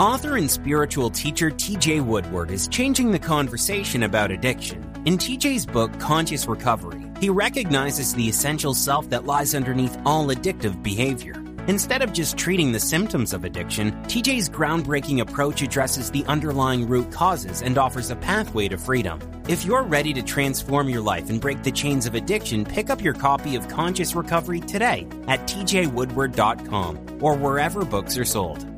Author and spiritual teacher TJ Woodward is changing the conversation about addiction. In TJ's book, Conscious Recovery, he recognizes the essential self that lies underneath all addictive behavior. Instead of just treating the symptoms of addiction, TJ's groundbreaking approach addresses the underlying root causes and offers a pathway to freedom. If you're ready to transform your life and break the chains of addiction, pick up your copy of Conscious Recovery today at tjwoodward.com or wherever books are sold.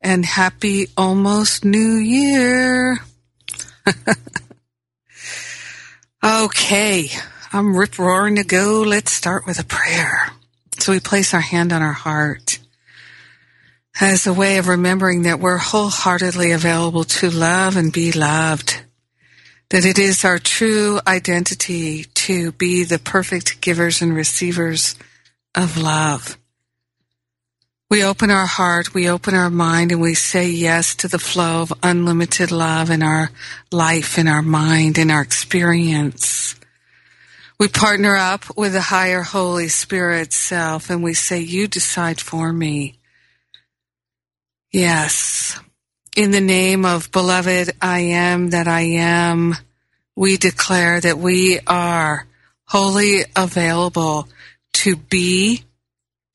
and happy almost new year. okay, I'm rip roaring to go. Let's start with a prayer. So we place our hand on our heart as a way of remembering that we're wholeheartedly available to love and be loved. That it is our true identity to be the perfect givers and receivers of love. We open our heart, we open our mind, and we say yes to the flow of unlimited love in our life, in our mind, in our experience. We partner up with the higher Holy Spirit self and we say, you decide for me. Yes. In the name of beloved I am that I am, we declare that we are wholly available to be,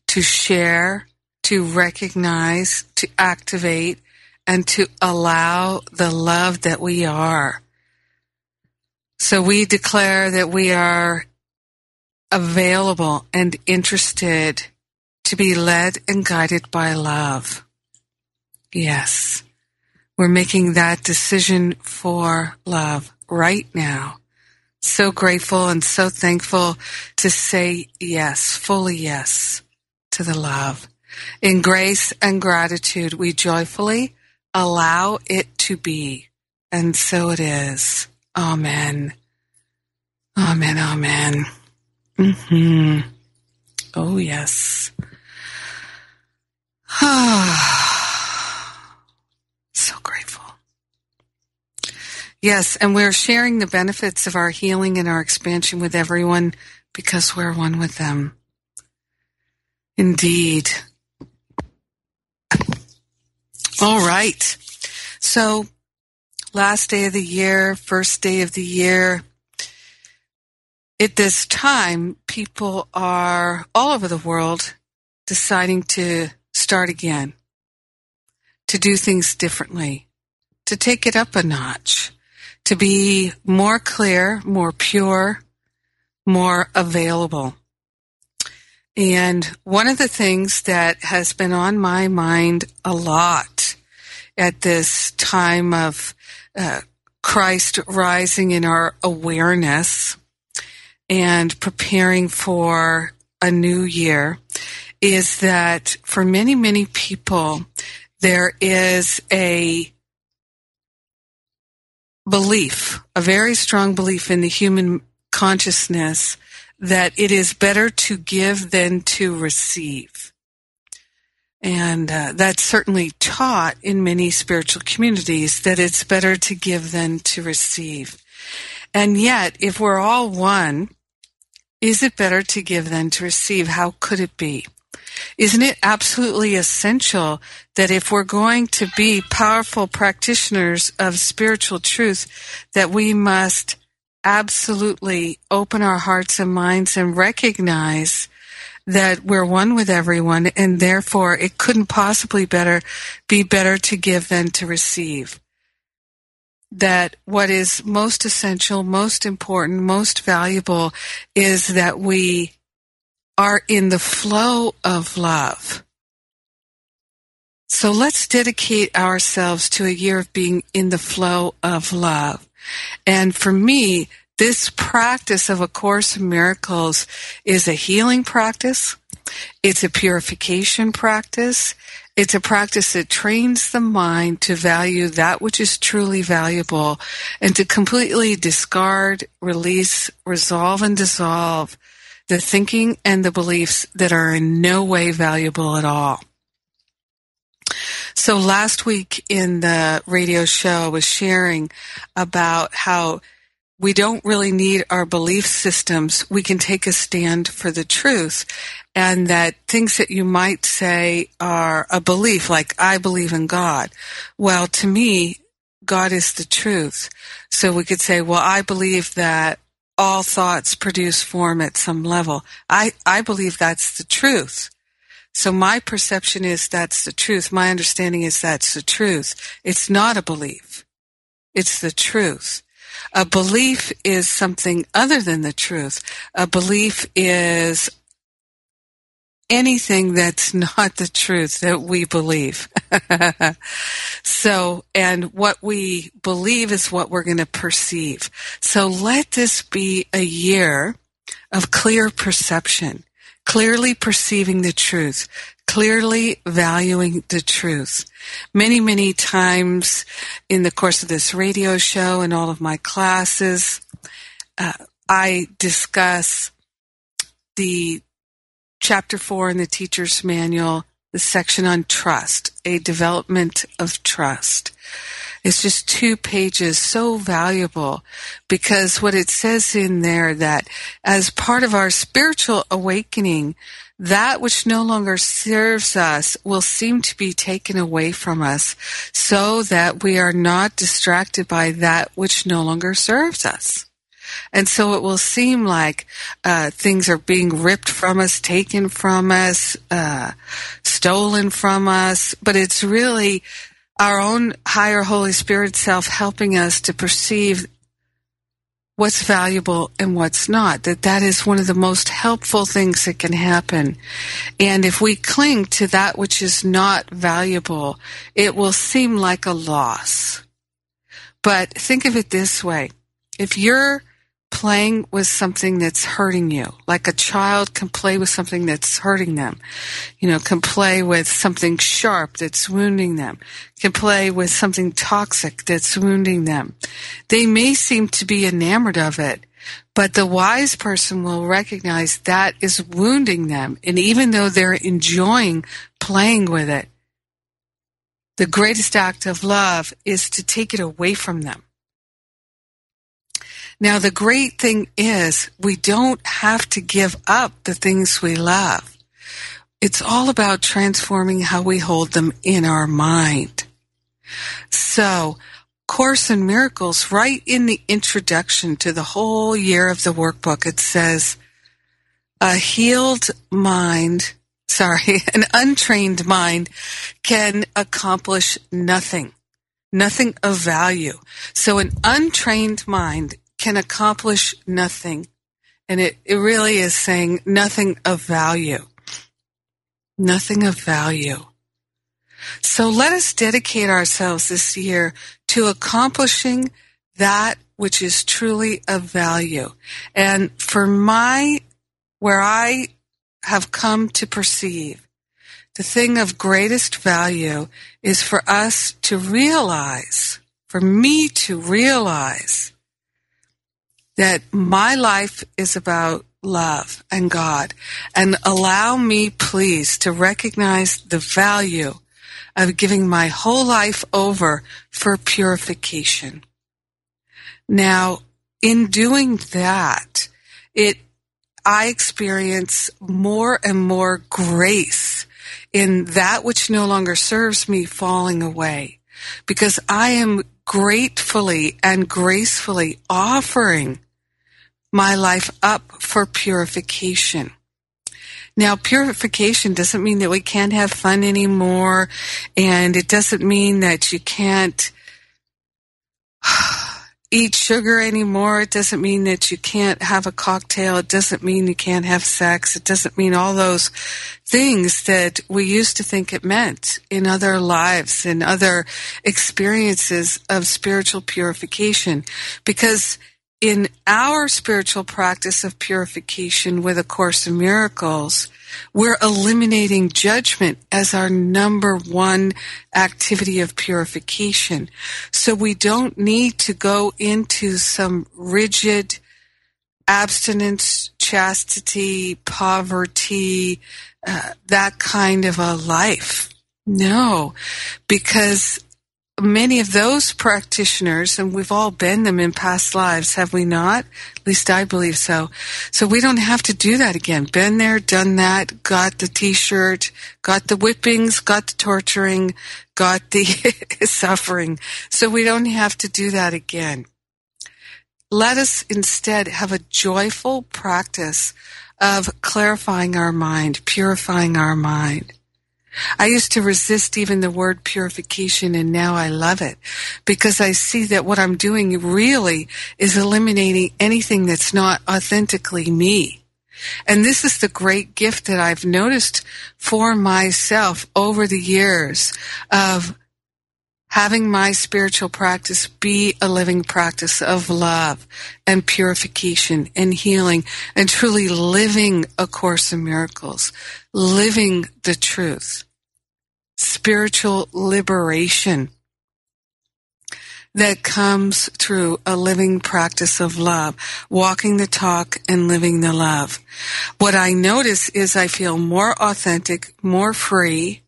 to share, to recognize, to activate, and to allow the love that we are. So we declare that we are available and interested to be led and guided by love. Yes. We're making that decision for love right now. So grateful and so thankful to say yes, fully yes to the love. In grace and gratitude, we joyfully allow it to be. And so it is. Amen. Amen. Amen. hmm Oh, yes. so grateful. Yes, and we're sharing the benefits of our healing and our expansion with everyone because we're one with them. Indeed. All right. So, last day of the year, first day of the year. At this time, people are all over the world deciding to start again, to do things differently, to take it up a notch, to be more clear, more pure, more available. And one of the things that has been on my mind a lot at this time of uh, Christ rising in our awareness and preparing for a new year is that for many, many people, there is a belief, a very strong belief in the human consciousness that it is better to give than to receive. And uh, that's certainly taught in many spiritual communities that it's better to give than to receive. And yet, if we're all one, is it better to give than to receive? How could it be? Isn't it absolutely essential that if we're going to be powerful practitioners of spiritual truth, that we must absolutely open our hearts and minds and recognize that we're one with everyone and therefore it couldn't possibly better be better to give than to receive. That what is most essential, most important, most valuable is that we are in the flow of love. So let's dedicate ourselves to a year of being in the flow of love. And for me, this practice of A Course in Miracles is a healing practice. It's a purification practice. It's a practice that trains the mind to value that which is truly valuable and to completely discard, release, resolve, and dissolve the thinking and the beliefs that are in no way valuable at all. So last week in the radio show, I was sharing about how we don't really need our belief systems. We can take a stand for the truth. And that things that you might say are a belief, like I believe in God. Well, to me, God is the truth. So we could say, well, I believe that all thoughts produce form at some level. I, I believe that's the truth. So my perception is that's the truth. My understanding is that's the truth. It's not a belief. It's the truth. A belief is something other than the truth. A belief is anything that's not the truth that we believe. so, and what we believe is what we're going to perceive. So let this be a year of clear perception, clearly perceiving the truth, clearly valuing the truth. Many, many times in the course of this radio show and all of my classes, uh, I discuss the chapter four in the teacher's manual, the section on trust, a development of trust. It's just two pages, so valuable because what it says in there that as part of our spiritual awakening, that which no longer serves us will seem to be taken away from us so that we are not distracted by that which no longer serves us. And so it will seem like uh, things are being ripped from us, taken from us, uh, stolen from us, but it's really our own higher Holy Spirit self helping us to perceive what's valuable and what's not. That that is one of the most helpful things that can happen. And if we cling to that which is not valuable, it will seem like a loss. But think of it this way. If you're playing with something that's hurting you. Like a child can play with something that's hurting them. You know, can play with something sharp that's wounding them. Can play with something toxic that's wounding them. They may seem to be enamored of it, but the wise person will recognize that is wounding them. And even though they're enjoying playing with it, the greatest act of love is to take it away from them now, the great thing is we don't have to give up the things we love. It's all about transforming how we hold them in our mind. So, Course in Miracles, right in the introduction to the whole year of the workbook, it says, a healed mind, sorry, an untrained mind can accomplish nothing, nothing of value. So an untrained mind can accomplish nothing. And it, it really is saying nothing of value. Nothing of value. So let us dedicate ourselves this year to accomplishing that which is truly of value. And for my, where I have come to perceive, the thing of greatest value is for us to realize, for me to realize that my life is about love and God and allow me please to recognize the value of giving my whole life over for purification. Now, in doing that, it, I experience more and more grace in that which no longer serves me falling away because I am gratefully and gracefully offering my life up for purification. Now, purification doesn't mean that we can't have fun anymore, and it doesn't mean that you can't eat sugar anymore. It doesn't mean that you can't have a cocktail. It doesn't mean you can't have sex. It doesn't mean all those things that we used to think it meant in other lives and other experiences of spiritual purification. Because in our spiritual practice of purification with A Course in Miracles, we're eliminating judgment as our number one activity of purification. So we don't need to go into some rigid abstinence, chastity, poverty, uh, that kind of a life. No, because many of those practitioners, and we've all been them in past lives, have we not? At least I believe so. So we don't have to do that again. Been there, done that, got the t-shirt, got the whippings, got the torturing, got the suffering. So we don't have to do that again. Let us instead have a joyful practice of clarifying our mind, purifying our mind. I used to resist even the word purification and now I love it because I see that what I'm doing really is eliminating anything that's not authentically me. And this is the great gift that I've noticed for myself over the years of having my spiritual practice be a living practice of love and purification and healing and truly living A Course in Miracles, living the truth, spiritual liberation that comes through a living practice of love, walking the talk and living the love. What I notice is I feel more authentic, more free.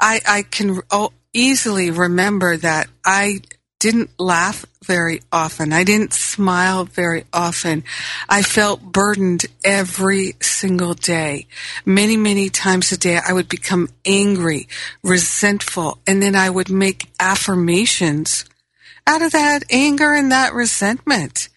I, I can oh, easily remember that I didn't laugh very often. I didn't smile very often. I felt burdened every single day. Many, many times a day, I would become angry, resentful, and then I would make affirmations out of that anger and that resentment.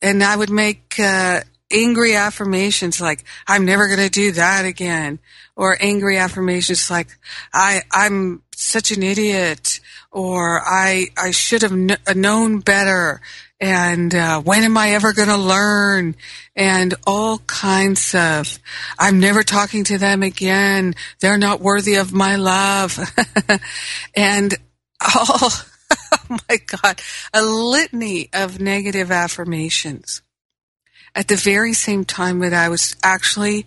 And I would make uh, angry affirmations like, I'm never going to do that again. Or angry affirmations like, I, I'm such an idiot or I, I should have kn- known better. And, uh, when am I ever going to learn? And all kinds of, I'm never talking to them again. They're not worthy of my love. and oh my God, a litany of negative affirmations at the very same time that I was actually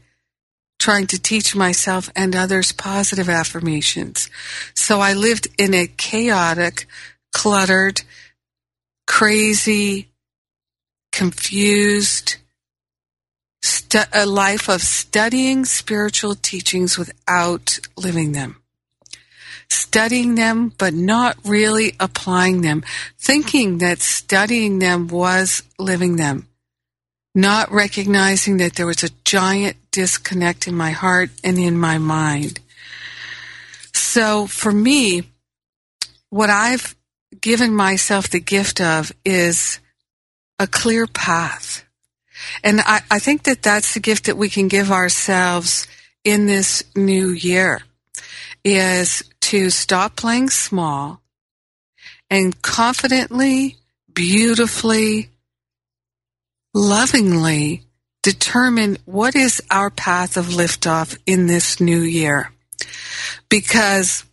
trying to teach myself and others positive affirmations. So I lived in a chaotic, cluttered, crazy, confused, stu- a life of studying spiritual teachings without living them. Studying them, but not really applying them. Thinking that studying them was living them not recognizing that there was a giant disconnect in my heart and in my mind. So for me, what I've given myself the gift of is a clear path. And I, I think that that's the gift that we can give ourselves in this new year is to stop playing small and confidently, beautifully, lovingly determine what is our path of liftoff in this new year. Because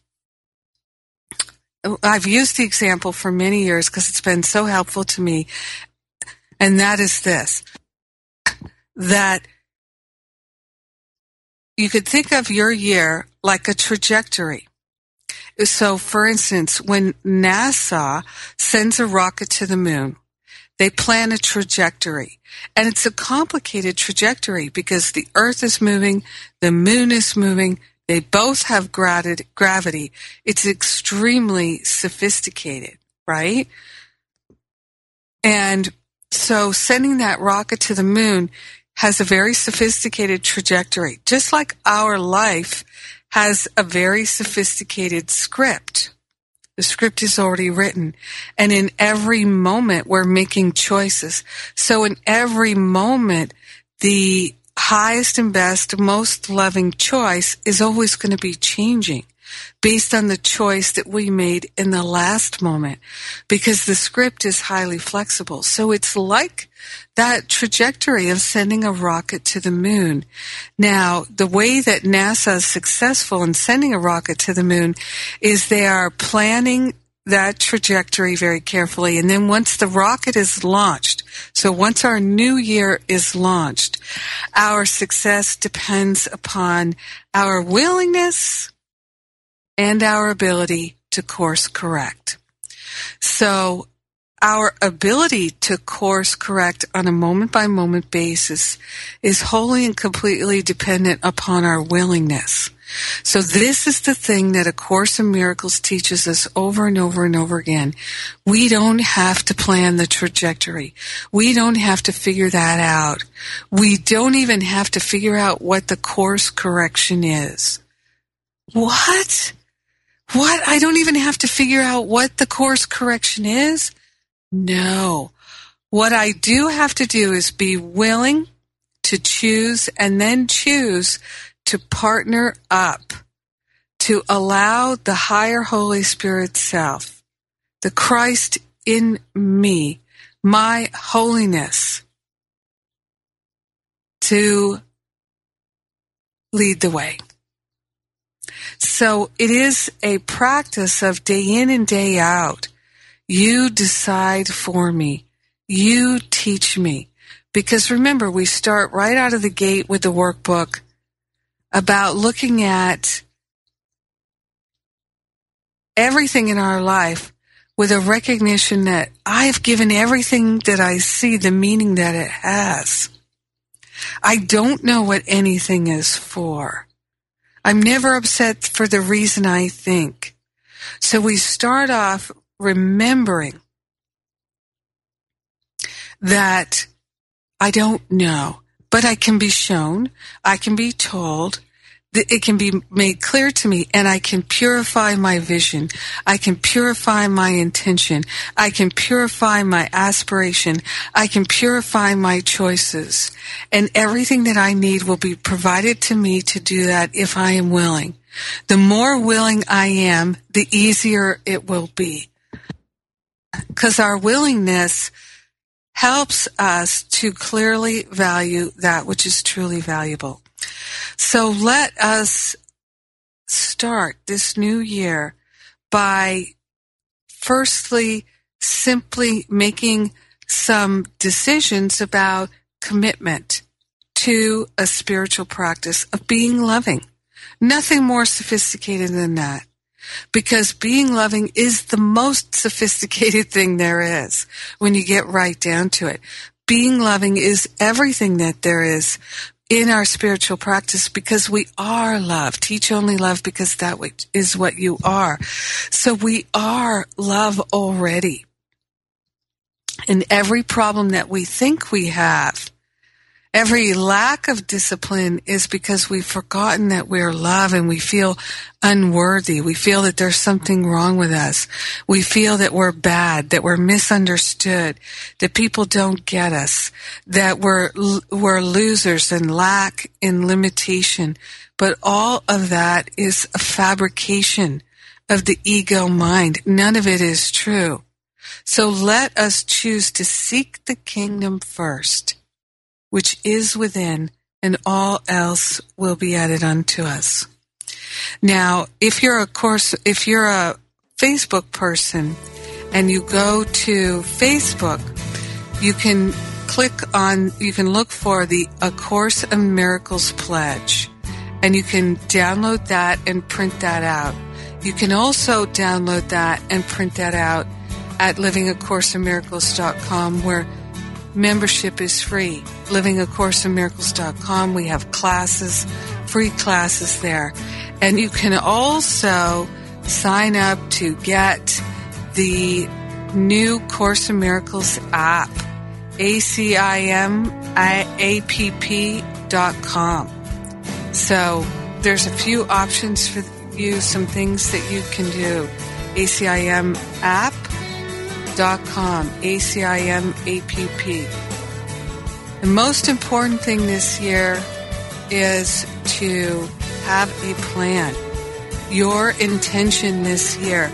I've used the example for many years because it's been so helpful to me. And that is this, that you could think of your year like a trajectory. So for instance, when NASA sends a rocket to the moon, they plan a trajectory. And it's a complicated trajectory because the earth is moving, the moon is moving, they both have gravity. It's extremely sophisticated, right? And So sending that rocket to the moon has a very sophisticated trajectory, just like our life has a very sophisticated script. The script is already written. And in every moment, we're making choices. So in every moment, the highest and best, most loving choice is always going to be changing based on the choice that we made in the last moment because the script is highly flexible. So it's like that trajectory of sending a rocket to the moon. Now, the way that NASA is successful in sending a rocket to the moon is they are planning that trajectory very carefully. And then once the rocket is launched, so once our new year is launched, our success depends upon our willingness and our ability to course correct. So our ability to course correct on a moment by moment basis is wholly and completely dependent upon our willingness. So this is the thing that A Course in Miracles teaches us over and over and over again. We don't have to plan the trajectory. We don't have to figure that out. We don't even have to figure out what the course correction is. What? What? I don't even have to figure out what the course correction is? No. What I do have to do is be willing to choose and then choose to partner up to allow the higher Holy Spirit self, the Christ in me, my holiness, to lead the way. So it is a practice of day in and day out. You decide for me. You teach me. Because remember, we start right out of the gate with the workbook about looking at everything in our life with a recognition that I've given everything that I see the meaning that it has. I don't know what anything is for. I'm never upset for the reason I think. So we start off remembering that I don't know, but I can be shown, I can be told, it can be made clear to me and I can purify my vision. I can purify my intention. I can purify my aspiration. I can purify my choices. And everything that I need will be provided to me to do that if I am willing. The more willing I am, the easier it will be. Because our willingness helps us to clearly value that which is truly valuable. So let us start this new year by firstly simply making some decisions about commitment to a spiritual practice of being loving. Nothing more sophisticated than that. Because being loving is the most sophisticated thing there is when you get right down to it. Being loving is everything that there is in our spiritual practice because we are love. Teach only love because that is what you are. So we are love already. And every problem that we think we have Every lack of discipline is because we've forgotten that we're love and we feel unworthy. We feel that there's something wrong with us. We feel that we're bad, that we're misunderstood, that people don't get us, that we're, we're losers and lack in limitation. But all of that is a fabrication of the ego mind. None of it is true. So let us choose to seek the kingdom first which is within, and all else will be added unto us. Now, if you're a course, if you're a Facebook person and you go to Facebook, you can click on, you can look for the A Course in Miracles pledge and you can download that and print that out. You can also download that and print that out at livingacourseinmiracles.com where membership is free. LivingACourseInMiracles.com. We have classes, free classes there. And you can also sign up to get the new Course in Miracles app. acimapp.com. So there's a few options for you, some things that you can do. acimapp.com, ACIMAPP. The most important thing this year is to have a plan. Your intention this year.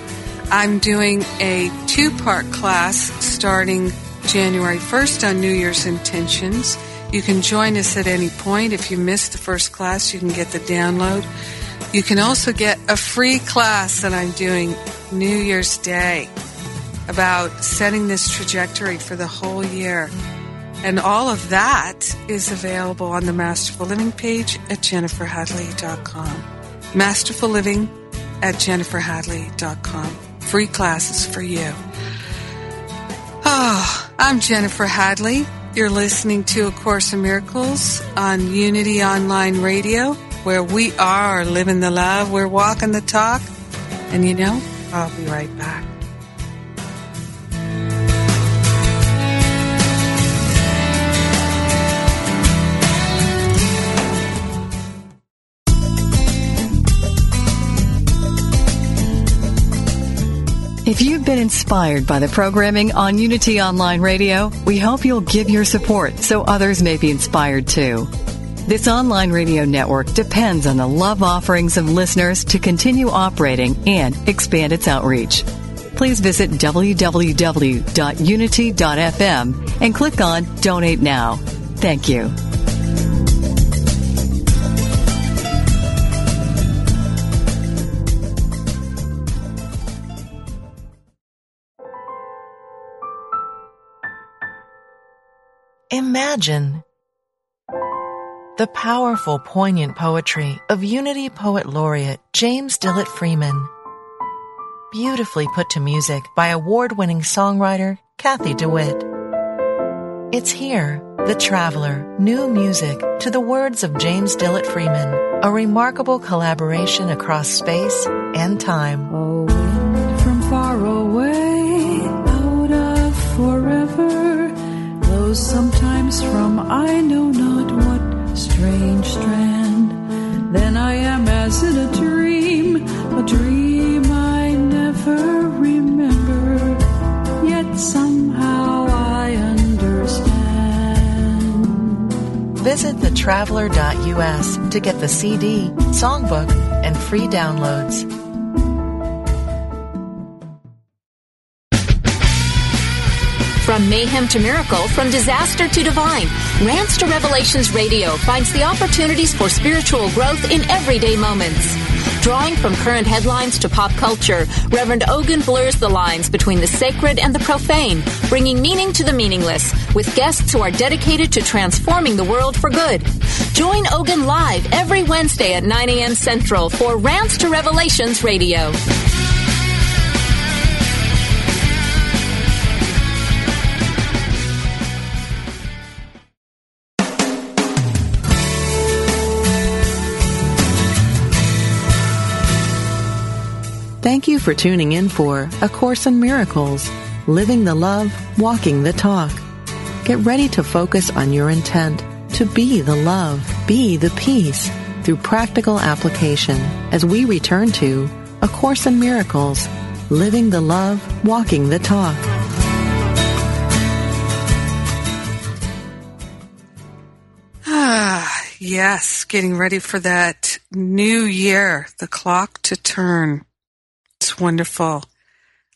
I'm doing a two part class starting January 1st on New Year's intentions. You can join us at any point. If you missed the first class, you can get the download. You can also get a free class that I'm doing New Year's Day about setting this trajectory for the whole year. And all of that is available on the Masterful Living page at jenniferhadley.com. Masterful Living at jenniferhadley.com. Free classes for you. Oh, I'm Jennifer Hadley. You're listening to A Course in Miracles on Unity Online Radio, where we are living the love, we're walking the talk. And you know, I'll be right back. If you've been inspired by the programming on Unity Online Radio, we hope you'll give your support so others may be inspired too. This online radio network depends on the love offerings of listeners to continue operating and expand its outreach. Please visit www.unity.fm and click on Donate Now. Thank you. Imagine the powerful, poignant poetry of Unity Poet Laureate James Dillet Freeman. Beautifully put to music by award-winning songwriter Kathy DeWitt. It's here, The Traveler, new music to the words of James Dillet Freeman, a remarkable collaboration across space and time. Wind from far away, Visit thetraveler.us to get the CD, songbook, and free downloads. From mayhem to miracle, from disaster to divine, Rants to Revelations Radio finds the opportunities for spiritual growth in everyday moments. Drawing from current headlines to pop culture, Reverend Ogun blurs the lines between the sacred and the profane, bringing meaning to the meaningless, with guests who are dedicated to transforming the world for good. Join Ogun live every Wednesday at 9 a.m. Central for Rants to Revelations Radio. Thank you for tuning in for A Course in Miracles, Living the Love, Walking the Talk. Get ready to focus on your intent to be the love, be the peace through practical application as we return to A Course in Miracles, Living the Love, Walking the Talk. Ah, yes, getting ready for that new year, the clock to turn. It's wonderful.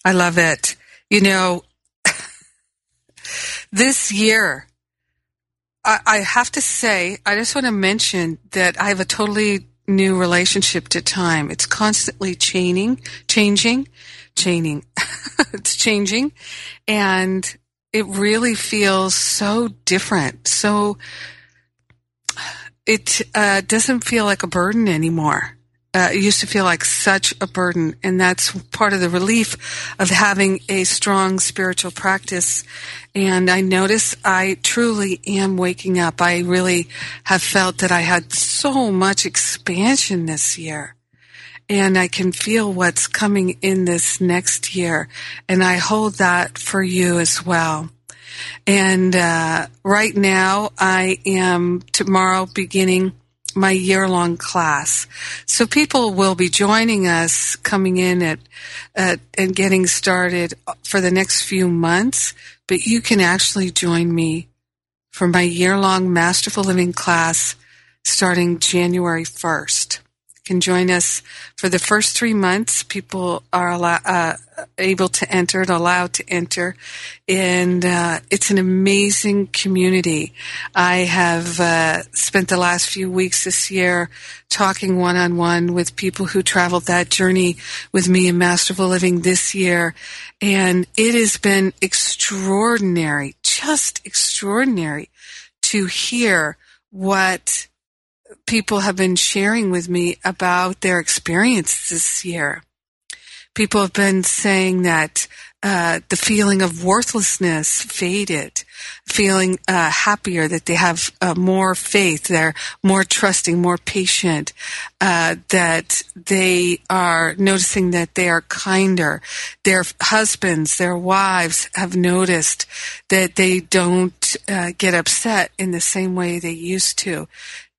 I love it. You know, this year, I, I have to say, I just want to mention that I have a totally new relationship to time. It's constantly changing, changing, changing. it's changing. And it really feels so different. So it uh, doesn't feel like a burden anymore. Uh, it used to feel like such a burden, and that's part of the relief of having a strong spiritual practice. And I notice I truly am waking up. I really have felt that I had so much expansion this year. And I can feel what's coming in this next year. And I hold that for you as well. And uh, right now, I am tomorrow beginning my year long class. So people will be joining us coming in at, at, and getting started for the next few months, but you can actually join me for my year long Masterful Living class starting January 1st can join us for the first three months. People are allow, uh, able to enter and allowed to enter. And uh, it's an amazing community. I have uh, spent the last few weeks this year talking one on one with people who traveled that journey with me in Masterful Living this year. And it has been extraordinary, just extraordinary to hear what people have been sharing with me about their experience this year. People have been saying that uh, the feeling of worthlessness faded, feeling uh, happier, that they have uh, more faith, they're more trusting, more patient, uh, that they are noticing that they are kinder. Their husbands, their wives have noticed that they don't uh, get upset in the same way they used to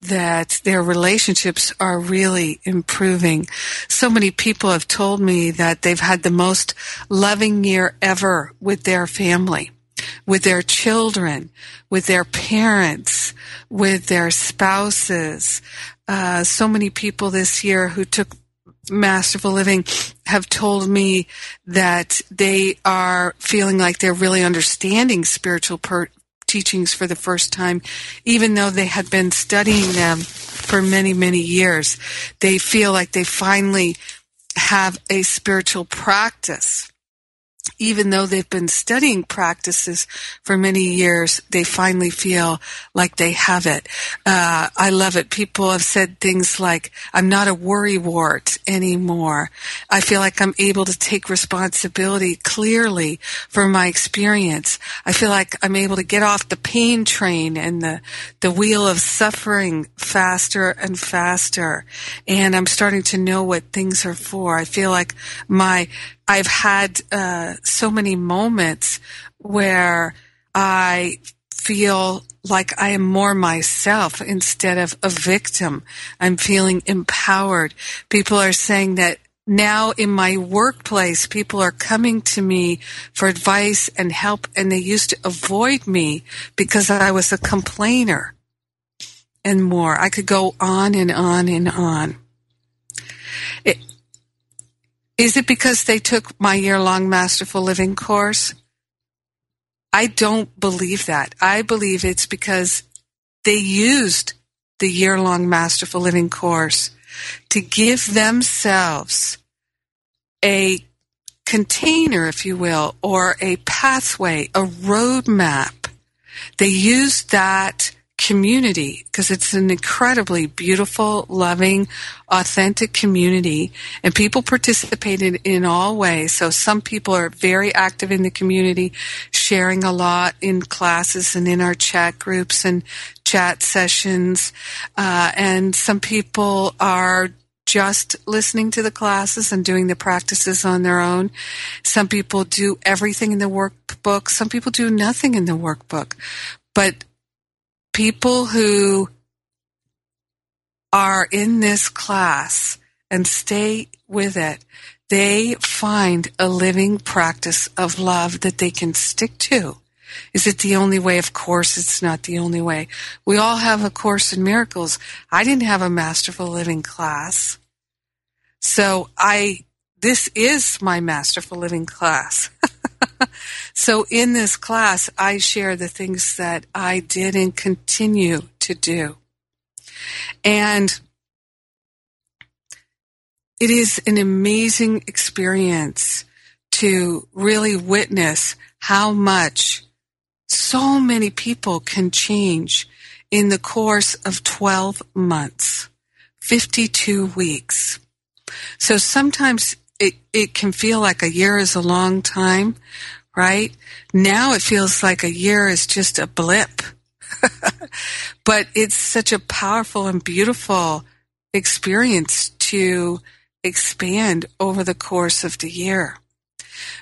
that their relationships are really improving. So many people have told me that they've had the most loving year ever with their family, with their children, with their parents, with their spouses. Uh, so many people this year who took Masterful Living have told me that they are feeling like they're really understanding spiritual per- teachings for the first time, even though they had been studying them for many, many years. They feel like they finally have a spiritual practice even though they've been studying practices for many years, they finally feel like they have it. Uh, I love it. People have said things like, I'm not a worrywart anymore. I feel like I'm able to take responsibility clearly for my experience. I feel like I'm able to get off the pain train and the, the wheel of suffering faster and faster. And I'm starting to know what things are for. I feel like my I've had uh, so many moments where I feel like I am more myself instead of a victim. I'm feeling empowered. People are saying that now in my workplace, people are coming to me for advice and help, and they used to avoid me because I was a complainer and more. I could go on and on and on. It, is it because they took my year long Masterful Living course? I don't believe that. I believe it's because they used the year long Masterful Living course to give themselves a container, if you will, or a pathway, a roadmap. They used that community because it's an incredibly beautiful, loving, authentic community and people participated in all ways. So some people are very active in the community, sharing a lot in classes and in our chat groups and chat sessions. Uh, and some people are just listening to the classes and doing the practices on their own. Some people do everything in the workbook. Some people do nothing in the workbook. But people who are in this class and stay with it, they find a living practice of love that they can stick to. Is it the only way? Of course, it's not the only way. We all have a Course in Miracles. I didn't have a Masterful Living class. So I, this is my Masterful Living class. so in this class, I share the things that I did and continue to do. And it is an amazing experience to really witness how much so many people can change in the course of 12 months, 52 weeks. So sometimes it, it can feel like a year is a long time, right? Now it feels like a year is just a blip. but it's such a powerful and beautiful experience to expand over the course of the year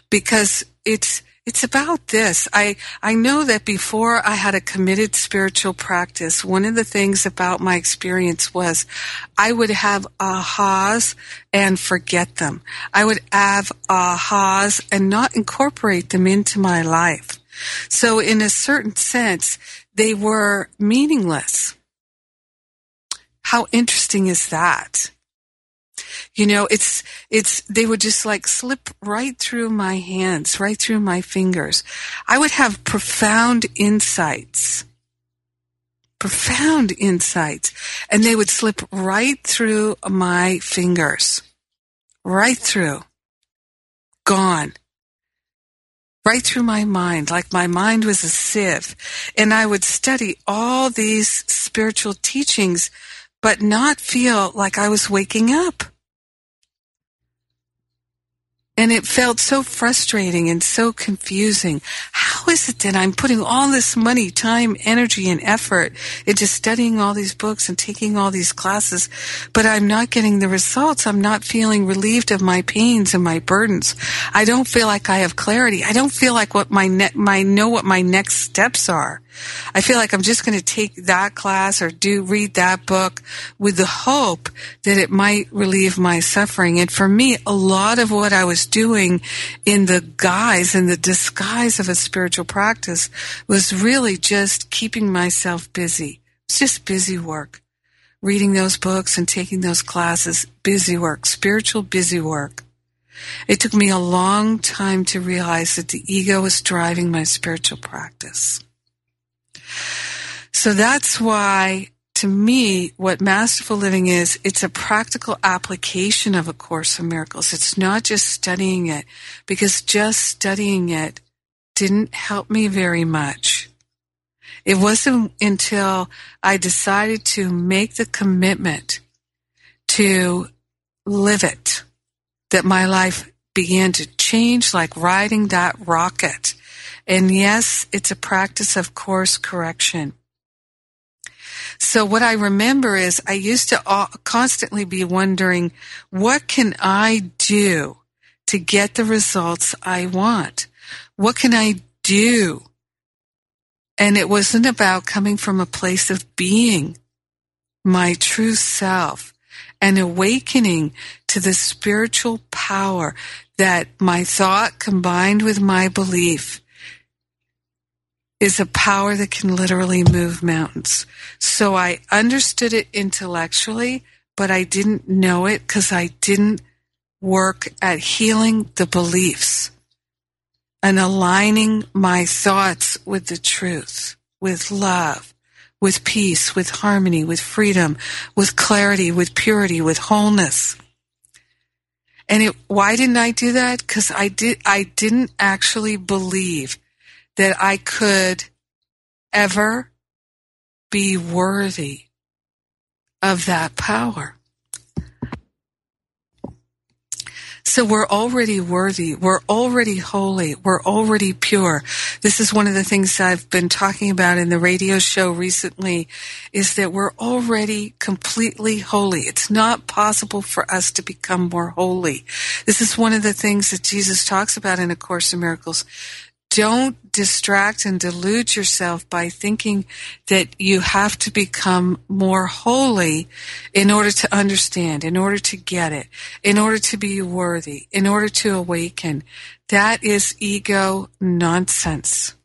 because it's it's about this. I, I know that before I had a committed spiritual practice, one of the things about my experience was I would have ahas and forget them. I would have ahas and not incorporate them into my life. So in a certain sense, they were meaningless. How interesting is that? You know, it's, it's, they would just like slip right through my hands, right through my fingers. I would have profound insights, profound insights, and they would slip right through my fingers, right through, gone right through my mind, like my mind was a sieve. And I would study all these spiritual teachings, but not feel like I was waking up. And it felt so frustrating and so confusing. How is it that I'm putting all this money, time, energy, and effort into studying all these books and taking all these classes, but I'm not getting the results? I'm not feeling relieved of my pains and my burdens. I don't feel like I have clarity. I don't feel like what my ne- my know what my next steps are. I feel like I'm just going to take that class or do read that book with the hope that it might relieve my suffering. And for me, a lot of what I was doing in the guise and the disguise of a spiritual practice was really just keeping myself busy. It's just busy work. Reading those books and taking those classes, busy work, spiritual busy work. It took me a long time to realize that the ego was driving my spiritual practice. So that's why, to me, what masterful living is, it's a practical application of A Course in Miracles. It's not just studying it, because just studying it didn't help me very much. It wasn't until I decided to make the commitment to live it that my life began to change like riding that rocket and yes, it's a practice of course correction. So what I remember is I used to constantly be wondering, what can I do to get the results I want? What can I do? And it wasn't about coming from a place of being my true self and awakening to the spiritual power that my thought combined with my belief is a power that can literally move mountains. So I understood it intellectually, but I didn't know it because I didn't work at healing the beliefs and aligning my thoughts with the truth, with love, with peace, with harmony, with freedom, with clarity, with purity, with wholeness. And it, why didn't I do that? Because I did, I didn't actually believe that I could ever be worthy of that power. So we're already worthy. We're already holy. We're already pure. This is one of the things I've been talking about in the radio show recently is that we're already completely holy. It's not possible for us to become more holy. This is one of the things that Jesus talks about in A Course in Miracles don't distract and delude yourself by thinking that you have to become more holy in order to understand, in order to get it, in order to be worthy, in order to awaken. That is ego nonsense.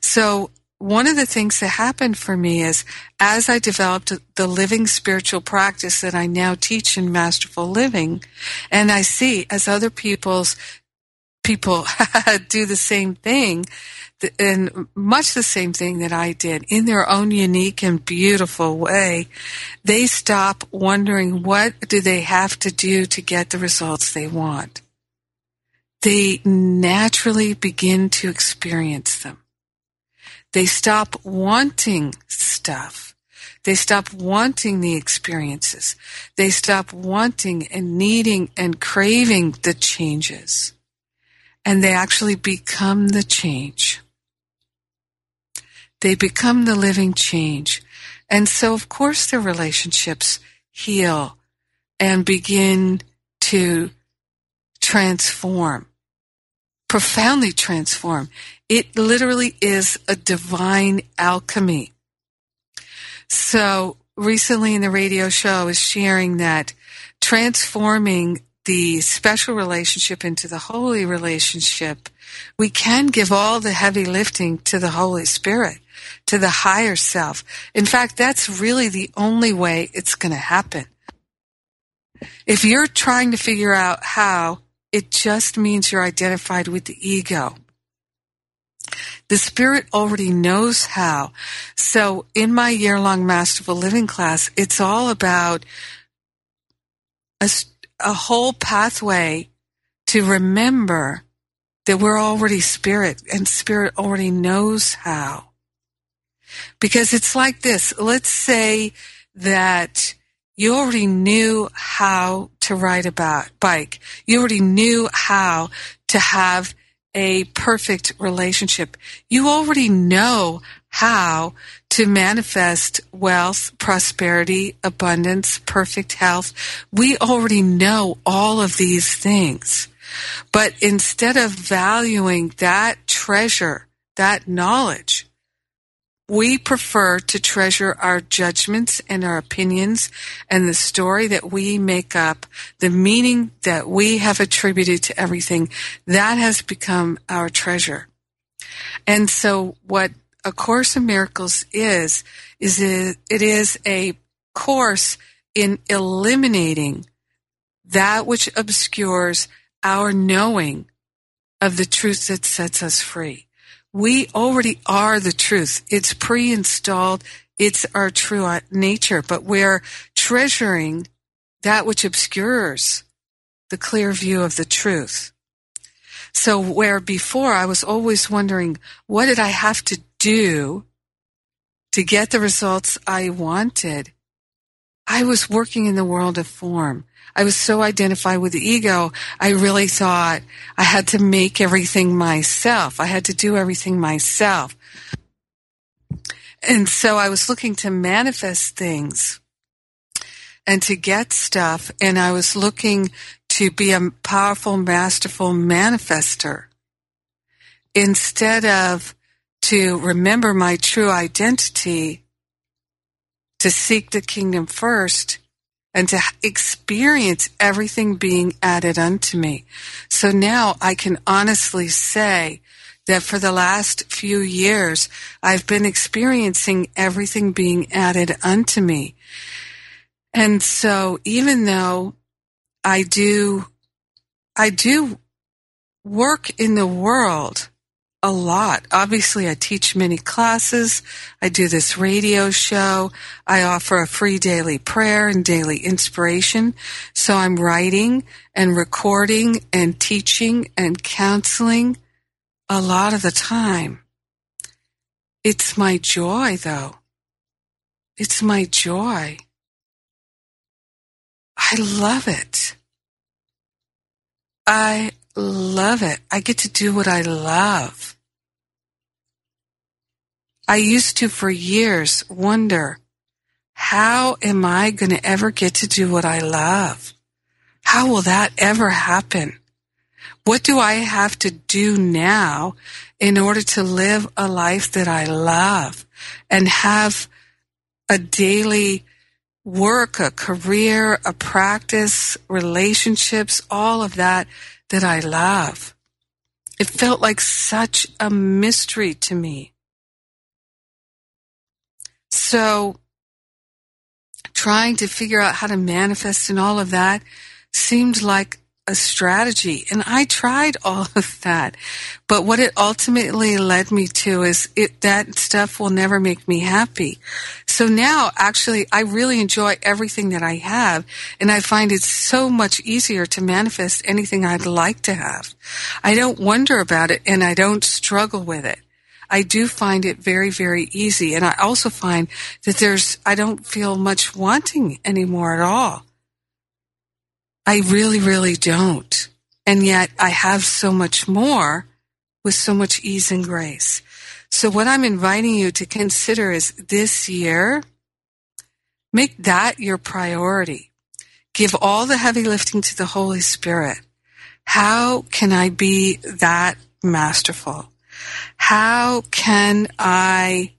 So one of the things that happened for me is as I developed the living spiritual practice that I now teach in Masterful Living, and I see as other people's people do the same thing and much the same thing that I did in their own unique and beautiful way. They stop wondering what do they have to do to get the results they want. They naturally begin to experience them. They stop wanting stuff. They stop wanting the experiences. They stop wanting and needing and craving the changes and they actually become the change. They become the living change. And so, of course, their relationships heal and begin to transform. profoundly transform. It literally is a divine alchemy. So recently in the radio show, I was sharing that transforming the special relationship into the holy relationship, we can give all the heavy lifting to the Holy Spirit, to the higher self. In fact, that's really the only way it's going to happen. If you're trying to figure out how, it just means you're identified with the ego. The spirit already knows how. So in my year long masterful living class, it's all about a, a whole pathway to remember that we're already spirit and spirit already knows how. Because it's like this. Let's say that you already knew how to ride a bike. You already knew how to have a perfect relationship. You already know how to manifest wealth, prosperity, abundance, perfect health. We already know all of these things. But instead of valuing that treasure, that knowledge, we prefer to treasure our judgments and our opinions and the story that we make up, the meaning that we have attributed to everything. That has become our treasure. And so what A Course in Miracles is, is it, it is a course in eliminating that which obscures our knowing of the truth that sets us free we already are the truth. It's pre-installed. It's our true uh, nature, but we're treasuring that which obscures the clear view of the truth. So where before I was always wondering, what did I have to do to get the results I wanted? I was working in the world of form. I was so identified with the ego, I really thought I had to make everything myself. I had to do everything myself. And so I was looking to manifest things and to get stuff, and I was looking to be a powerful, masterful manifester instead of to remember my true identity, to seek the kingdom first and to experience everything being added unto me. So now I can honestly say that for the last few years, I've been experiencing everything being added unto me. And so even though I do, I do work in the world a lot. Obviously, I teach many classes. I do this radio show. I offer a free daily prayer and daily inspiration. So I'm writing and recording and teaching and counseling a lot of the time. It's my joy, though. It's my joy. I love it. I love it. I get to do what I love. I used to for years wonder, how am I going to ever get to do what I love? How will that ever happen? What do I have to do now in order to live a life that I love and have a daily work, a career, a practice, relationships, all of that that I love? It felt like such a mystery to me. So trying to figure out how to manifest and all of that seemed like a strategy. And I tried all of that. But what it ultimately led me to is it, that stuff will never make me happy. So now actually I really enjoy everything that I have and I find it so much easier to manifest anything I'd like to have. I don't wonder about it and I don't struggle with it. I do find it very, very easy. And I also find that there's, I don't feel much wanting anymore at all. I really, really don't. And yet I have so much more with so much ease and grace. So what I'm inviting you to consider is this year, make that your priority. Give all the heavy lifting to the Holy Spirit. How can I be that masterful? How can I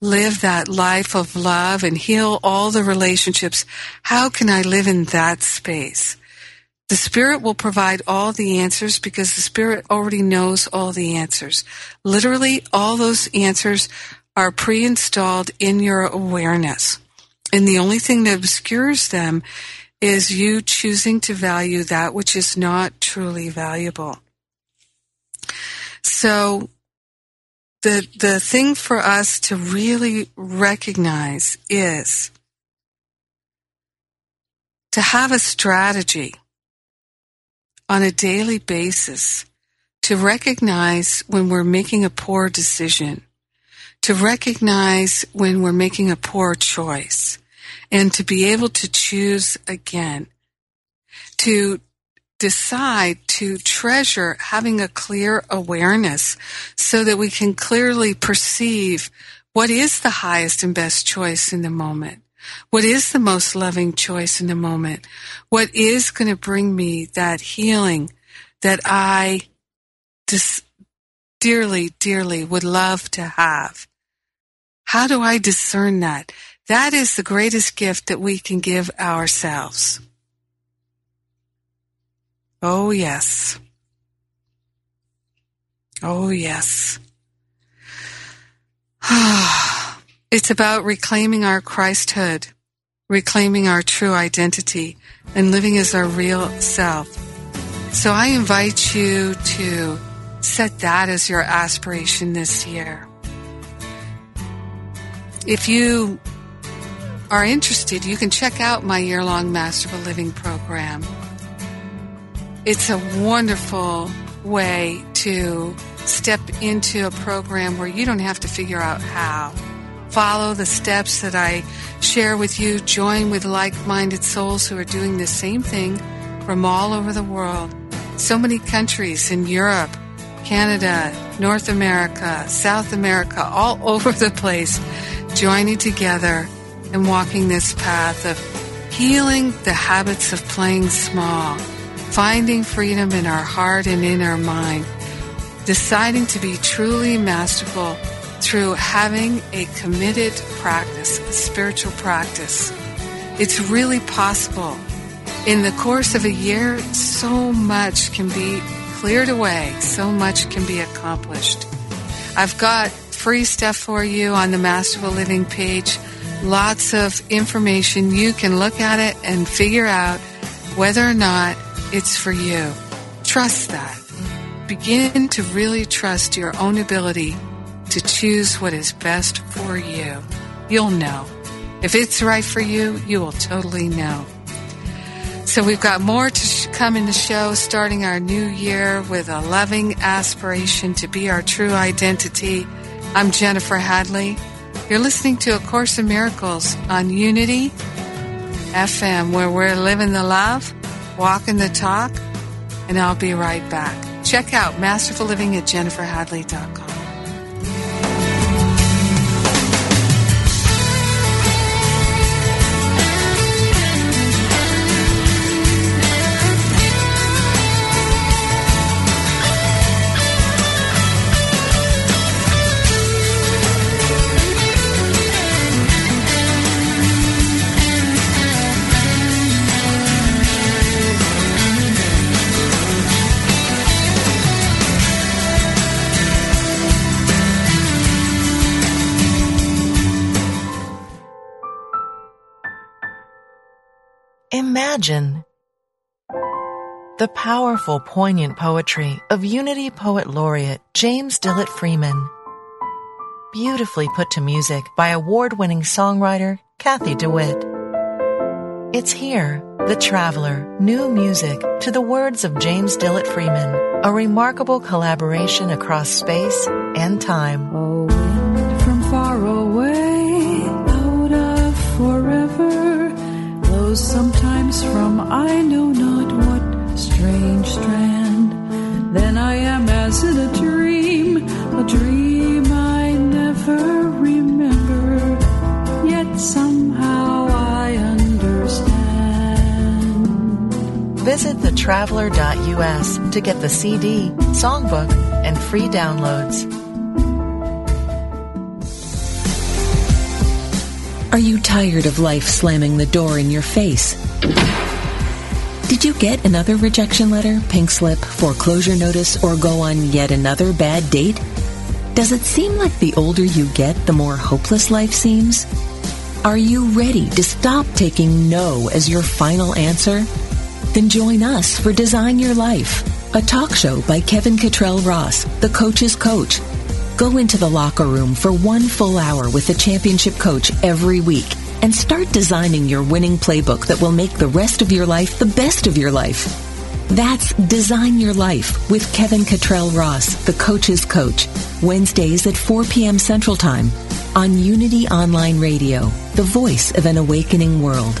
live that life of love and heal all the relationships? How can I live in that space? The Spirit will provide all the answers because the Spirit already knows all the answers. Literally, all those answers are pre-installed in your awareness. And the only thing that obscures them is you choosing to value that which is not truly valuable. So the the thing for us to really recognize is to have a strategy on a daily basis to recognize when we're making a poor decision, to recognize when we're making a poor choice, and to be able to choose again, to decide to treasure having a clear awareness so that we can clearly perceive what is the highest and best choice in the moment. What is the most loving choice in the moment? What is going to bring me that healing that I dis- dearly, dearly would love to have? How do I discern that? That is the greatest gift that we can give ourselves. Oh, yes. Oh, yes. it's about reclaiming our Christhood, reclaiming our true identity, and living as our real self. So I invite you to set that as your aspiration this year. If you are interested, you can check out my year long Masterful Living program. It's a wonderful way to step into a program where you don't have to figure out how. Follow the steps that I share with you. Join with like minded souls who are doing the same thing from all over the world. So many countries in Europe, Canada, North America, South America, all over the place, joining together and walking this path of healing the habits of playing small finding freedom in our heart and in our mind, deciding to be truly masterful through having a committed practice, a spiritual practice. It's really possible. In the course of a year, so much can be cleared away, so much can be accomplished. I've got free stuff for you on the Masterful Living page. Lots of information. You can look at it and figure out whether or not it's for you. Trust that. Begin to really trust your own ability to choose what is best for you. You'll know. If it's right for you, you will totally know. So we've got more to come in the show, starting our new year with a loving aspiration to be our true identity. I'm Jennifer Hadley. You're listening to A Course in Miracles on Unity FM, where we're living the love walking the talk, and I'll be right back. Check out Masterful Living at jenniferhadley.com. Imagine the powerful, poignant poetry of Unity Poet Laureate James Dillet Freeman. Beautifully put to music by award-winning songwriter Kathy DeWitt. It's here, The Traveler, new music to the words of James Dillet Freeman, a remarkable collaboration across space and time. A wind from far away, out of forever, blows from I know not what strange strand. Then I am as in a dream, a dream I never remember, yet somehow I understand. Visit thetraveler.us to get the CD, songbook, and free downloads. Are you tired of life slamming the door in your face? Did you get another rejection letter, pink slip, foreclosure notice, or go on yet another bad date? Does it seem like the older you get, the more hopeless life seems? Are you ready to stop taking no as your final answer? Then join us for Design Your Life, a talk show by Kevin Cottrell Ross, the coach's coach. Go into the locker room for one full hour with the championship coach every week and start designing your winning playbook that will make the rest of your life the best of your life. That's Design Your Life with Kevin Cottrell Ross, the coach's coach, Wednesdays at 4 p.m. Central Time on Unity Online Radio, the voice of an awakening world.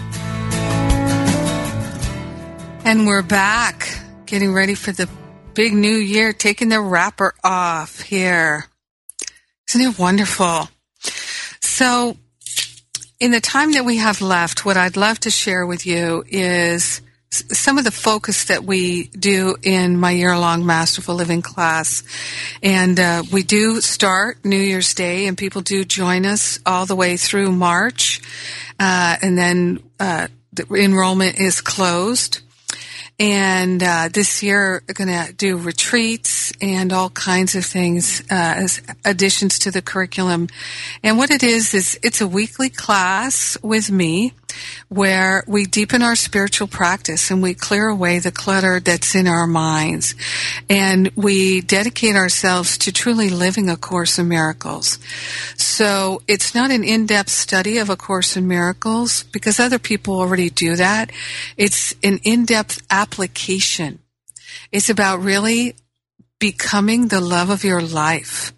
And we're back, getting ready for the big new year, taking the wrapper off here. Isn't it wonderful? So, in the time that we have left, what I'd love to share with you is some of the focus that we do in my year long Masterful Living class. And uh, we do start New Year's Day, and people do join us all the way through March. Uh, and then uh, the enrollment is closed. And uh, this year, going to do retreats and all kinds of things uh, as additions to the curriculum. And what it is is it's a weekly class with me where we deepen our spiritual practice and we clear away the clutter that's in our minds. And we dedicate ourselves to truly living A Course in Miracles. So it's not an in-depth study of A Course in Miracles because other people already do that. It's an in-depth application. It's about really becoming the love of your life.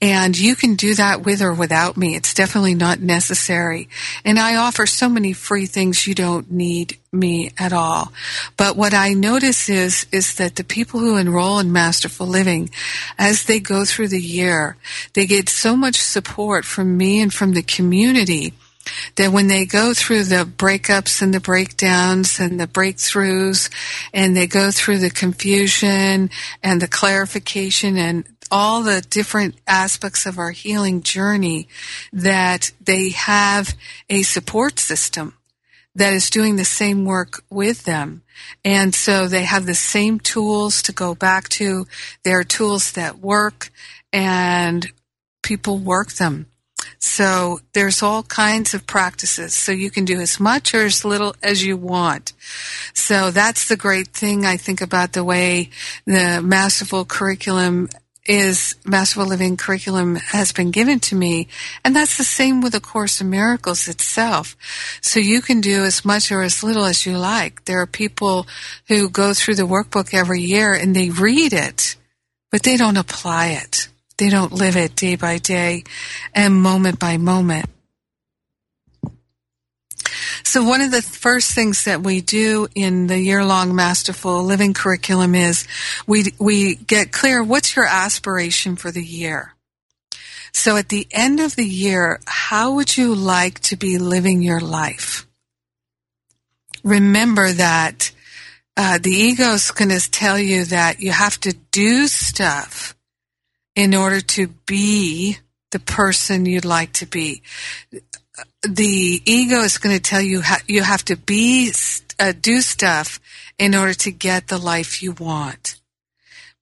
And you can do that with or without me. It's definitely not necessary. And I offer so many free things you don't need me at all. But what I notice is, is that the people who enroll in Masterful Living, as they go through the year, they get so much support from me and from the community that when they go through the breakups and the breakdowns and the breakthroughs and they go through the confusion and the clarification and all the different aspects of our healing journey that they have a support system that is doing the same work with them. And so they have the same tools to go back to. There are tools that work and people work them. So there's all kinds of practices. So you can do as much or as little as you want. So that's the great thing I think about the way the masterful curriculum is Masterful Living curriculum has been given to me. And that's the same with the Course in Miracles itself. So you can do as much or as little as you like. There are people who go through the workbook every year and they read it, but they don't apply it. They don't live it day by day and moment by moment. So one of the first things that we do in the year-long Masterful Living curriculum is we, we get clear what's your aspiration for the year? So at the end of the year, how would you like to be living your life? Remember that uh, the ego is going to tell you that you have to do stuff in order to be the person you'd like to be the ego is going to tell you you have to be uh, do stuff in order to get the life you want.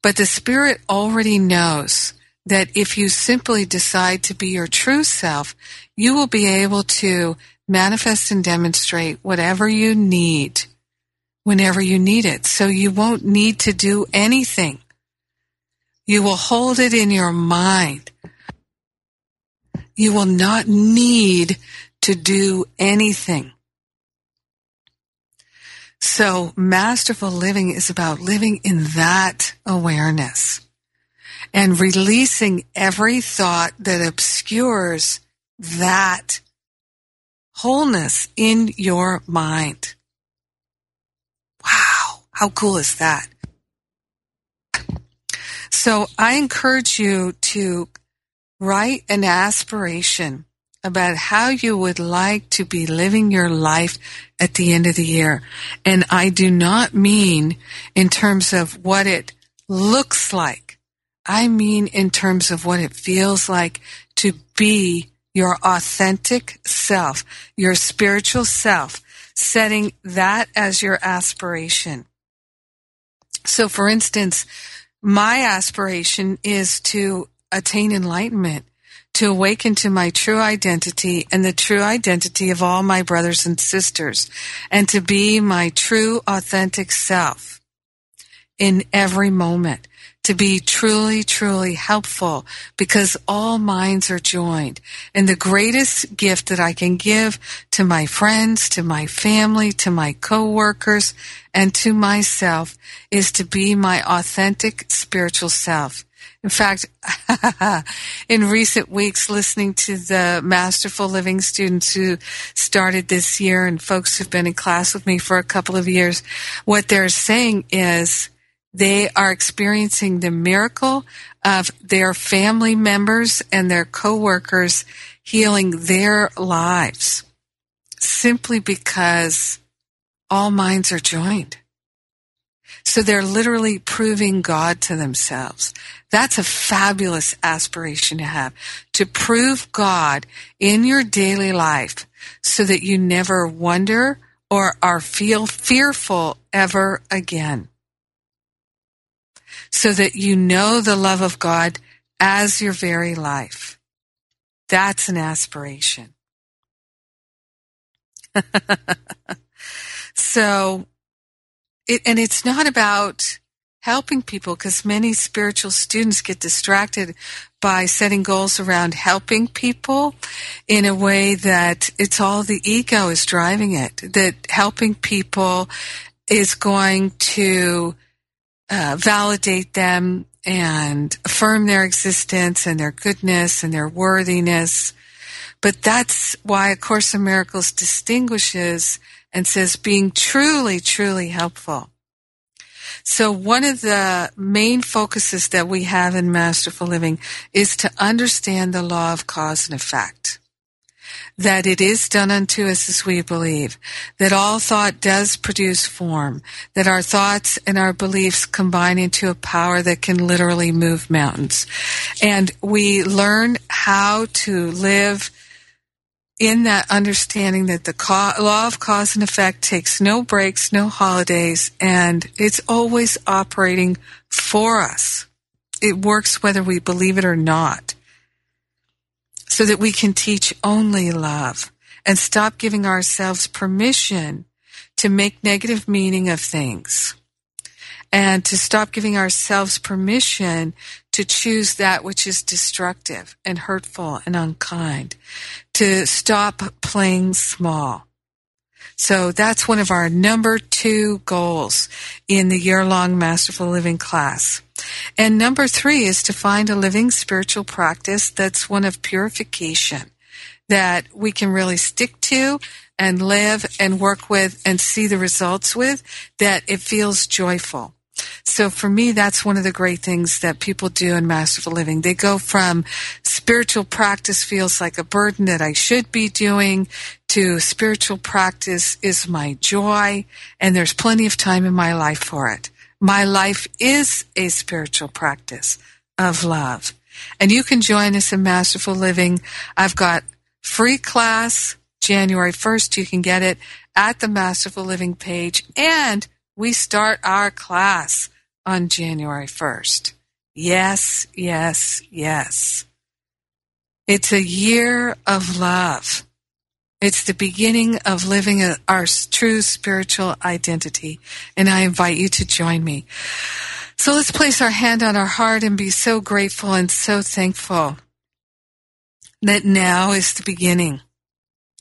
But the spirit already knows that if you simply decide to be your true self, you will be able to manifest and demonstrate whatever you need whenever you need it. So you won't need to do anything. You will hold it in your mind. You will not need to do anything. So masterful living is about living in that awareness and releasing every thought that obscures that wholeness in your mind. Wow. How cool is that? So I encourage you to write an aspiration about how you would like to be living your life at the end of the year. And I do not mean in terms of what it looks like. I mean in terms of what it feels like to be your authentic self, your spiritual self, setting that as your aspiration. So for instance, my aspiration is to attain enlightenment to awaken to my true identity and the true identity of all my brothers and sisters, and to be my true authentic self in every moment, to be truly, truly helpful because all minds are joined. And the greatest gift that I can give to my friends, to my family, to my coworkers, and to myself is to be my authentic spiritual self in fact, in recent weeks, listening to the Masterful Living students who started this year and folks who've been in class with me for a couple of years, what they're saying is they are experiencing the miracle of their family members and their coworkers healing their lives simply because all minds are joined. So they're literally proving God to themselves. That's a fabulous aspiration to have, to prove God in your daily life so that you never wonder or are feel fearful ever again. So that you know the love of God as your very life. That's an aspiration. so it, and it's not about helping people because many spiritual students get distracted by setting goals around helping people in a way that it's all the ego is driving it, that helping people is going to uh, validate them and affirm their existence and their goodness and their worthiness. But that's why A Course in Miracles distinguishes and says being truly, truly helpful. So one of the main focuses that we have in Masterful Living is to understand the law of cause and effect. That it is done unto us as we believe. That all thought does produce form. That our thoughts and our beliefs combine into a power that can literally move mountains. And we learn how to live in that understanding that the law of cause and effect takes no breaks, no holidays, and it's always operating for us. It works whether we believe it or not. So that we can teach only love and stop giving ourselves permission to make negative meaning of things and to stop giving ourselves permission to choose that which is destructive and hurtful and unkind, to stop playing small. So that's one of our number two goals in the year long Masterful Living class. And number three is to find a living spiritual practice that's one of purification that we can really stick to and live and work with and see the results with, that it feels joyful. So for me, that's one of the great things that people do in Masterful Living. They go from spiritual practice feels like a burden that I should be doing to spiritual practice is my joy and there's plenty of time in my life for it. My life is a spiritual practice of love. And you can join us in Masterful Living. I've got free class January 1st. You can get it at the Masterful Living page and we start our class on January 1st. Yes, yes, yes. It's a year of love. It's the beginning of living our true spiritual identity. And I invite you to join me. So let's place our hand on our heart and be so grateful and so thankful that now is the beginning.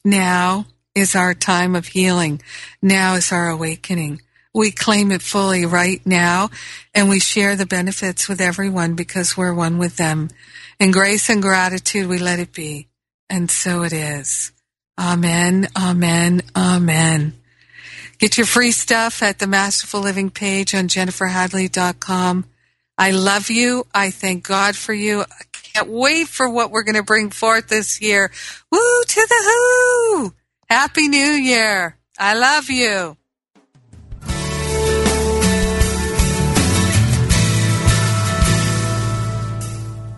Now is our time of healing. Now is our awakening. We claim it fully right now and we share the benefits with everyone because we're one with them. In grace and gratitude, we let it be. And so it is. Amen, amen, amen. Get your free stuff at the Masterful Living page on jenniferhadley.com. I love you. I thank God for you. I can't wait for what we're going to bring forth this year. Woo to the who! Happy New Year. I love you.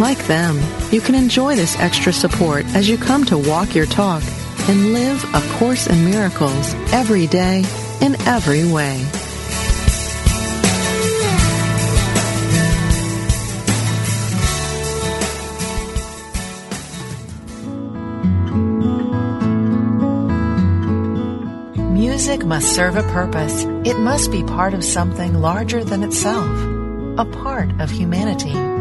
Like them, you can enjoy this extra support as you come to walk your talk and live A Course in Miracles every day in every way. Music must serve a purpose. It must be part of something larger than itself, a part of humanity.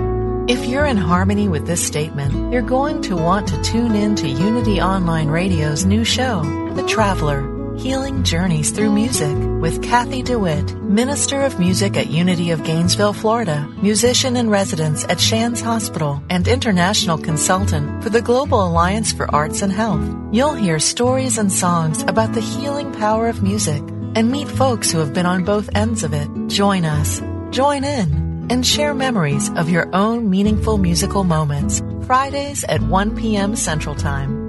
If you're in harmony with this statement, you're going to want to tune in to Unity Online Radio's new show, The Traveler Healing Journeys Through Music, with Kathy DeWitt, Minister of Music at Unity of Gainesville, Florida, musician in residence at Shands Hospital, and international consultant for the Global Alliance for Arts and Health. You'll hear stories and songs about the healing power of music and meet folks who have been on both ends of it. Join us. Join in and share memories of your own meaningful musical moments. Fridays at 1 p.m. Central Time.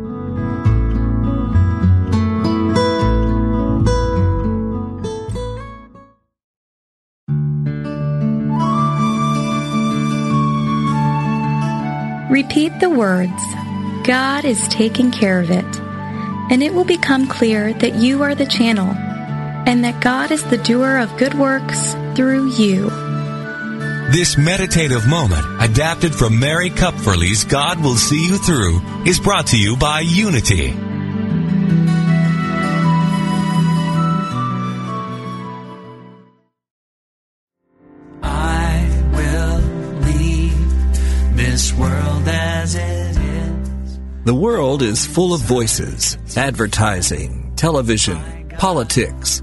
Repeat the words, God is taking care of it, and it will become clear that you are the channel and that God is the doer of good works through you. This meditative moment, adapted from Mary Kupferle's God Will See You Through, is brought to you by Unity. I will leave this world as it is. The world is full of voices, advertising, television, politics,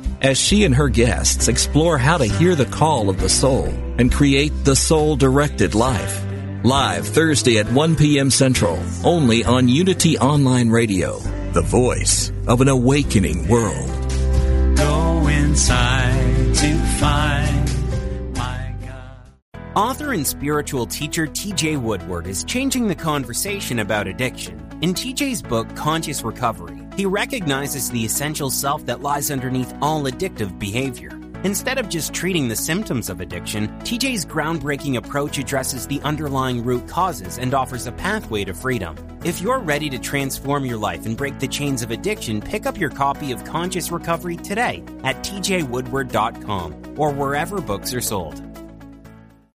as she and her guests explore how to hear the call of the soul and create the soul-directed life. Live Thursday at 1 p.m. Central, only on Unity Online Radio, the voice of an awakening world. Go inside to find my God. Author and spiritual teacher TJ Woodward is changing the conversation about addiction. In TJ's book, Conscious Recovery, he recognizes the essential self that lies underneath all addictive behavior. Instead of just treating the symptoms of addiction, TJ's groundbreaking approach addresses the underlying root causes and offers a pathway to freedom. If you're ready to transform your life and break the chains of addiction, pick up your copy of Conscious Recovery today at tjwoodward.com or wherever books are sold.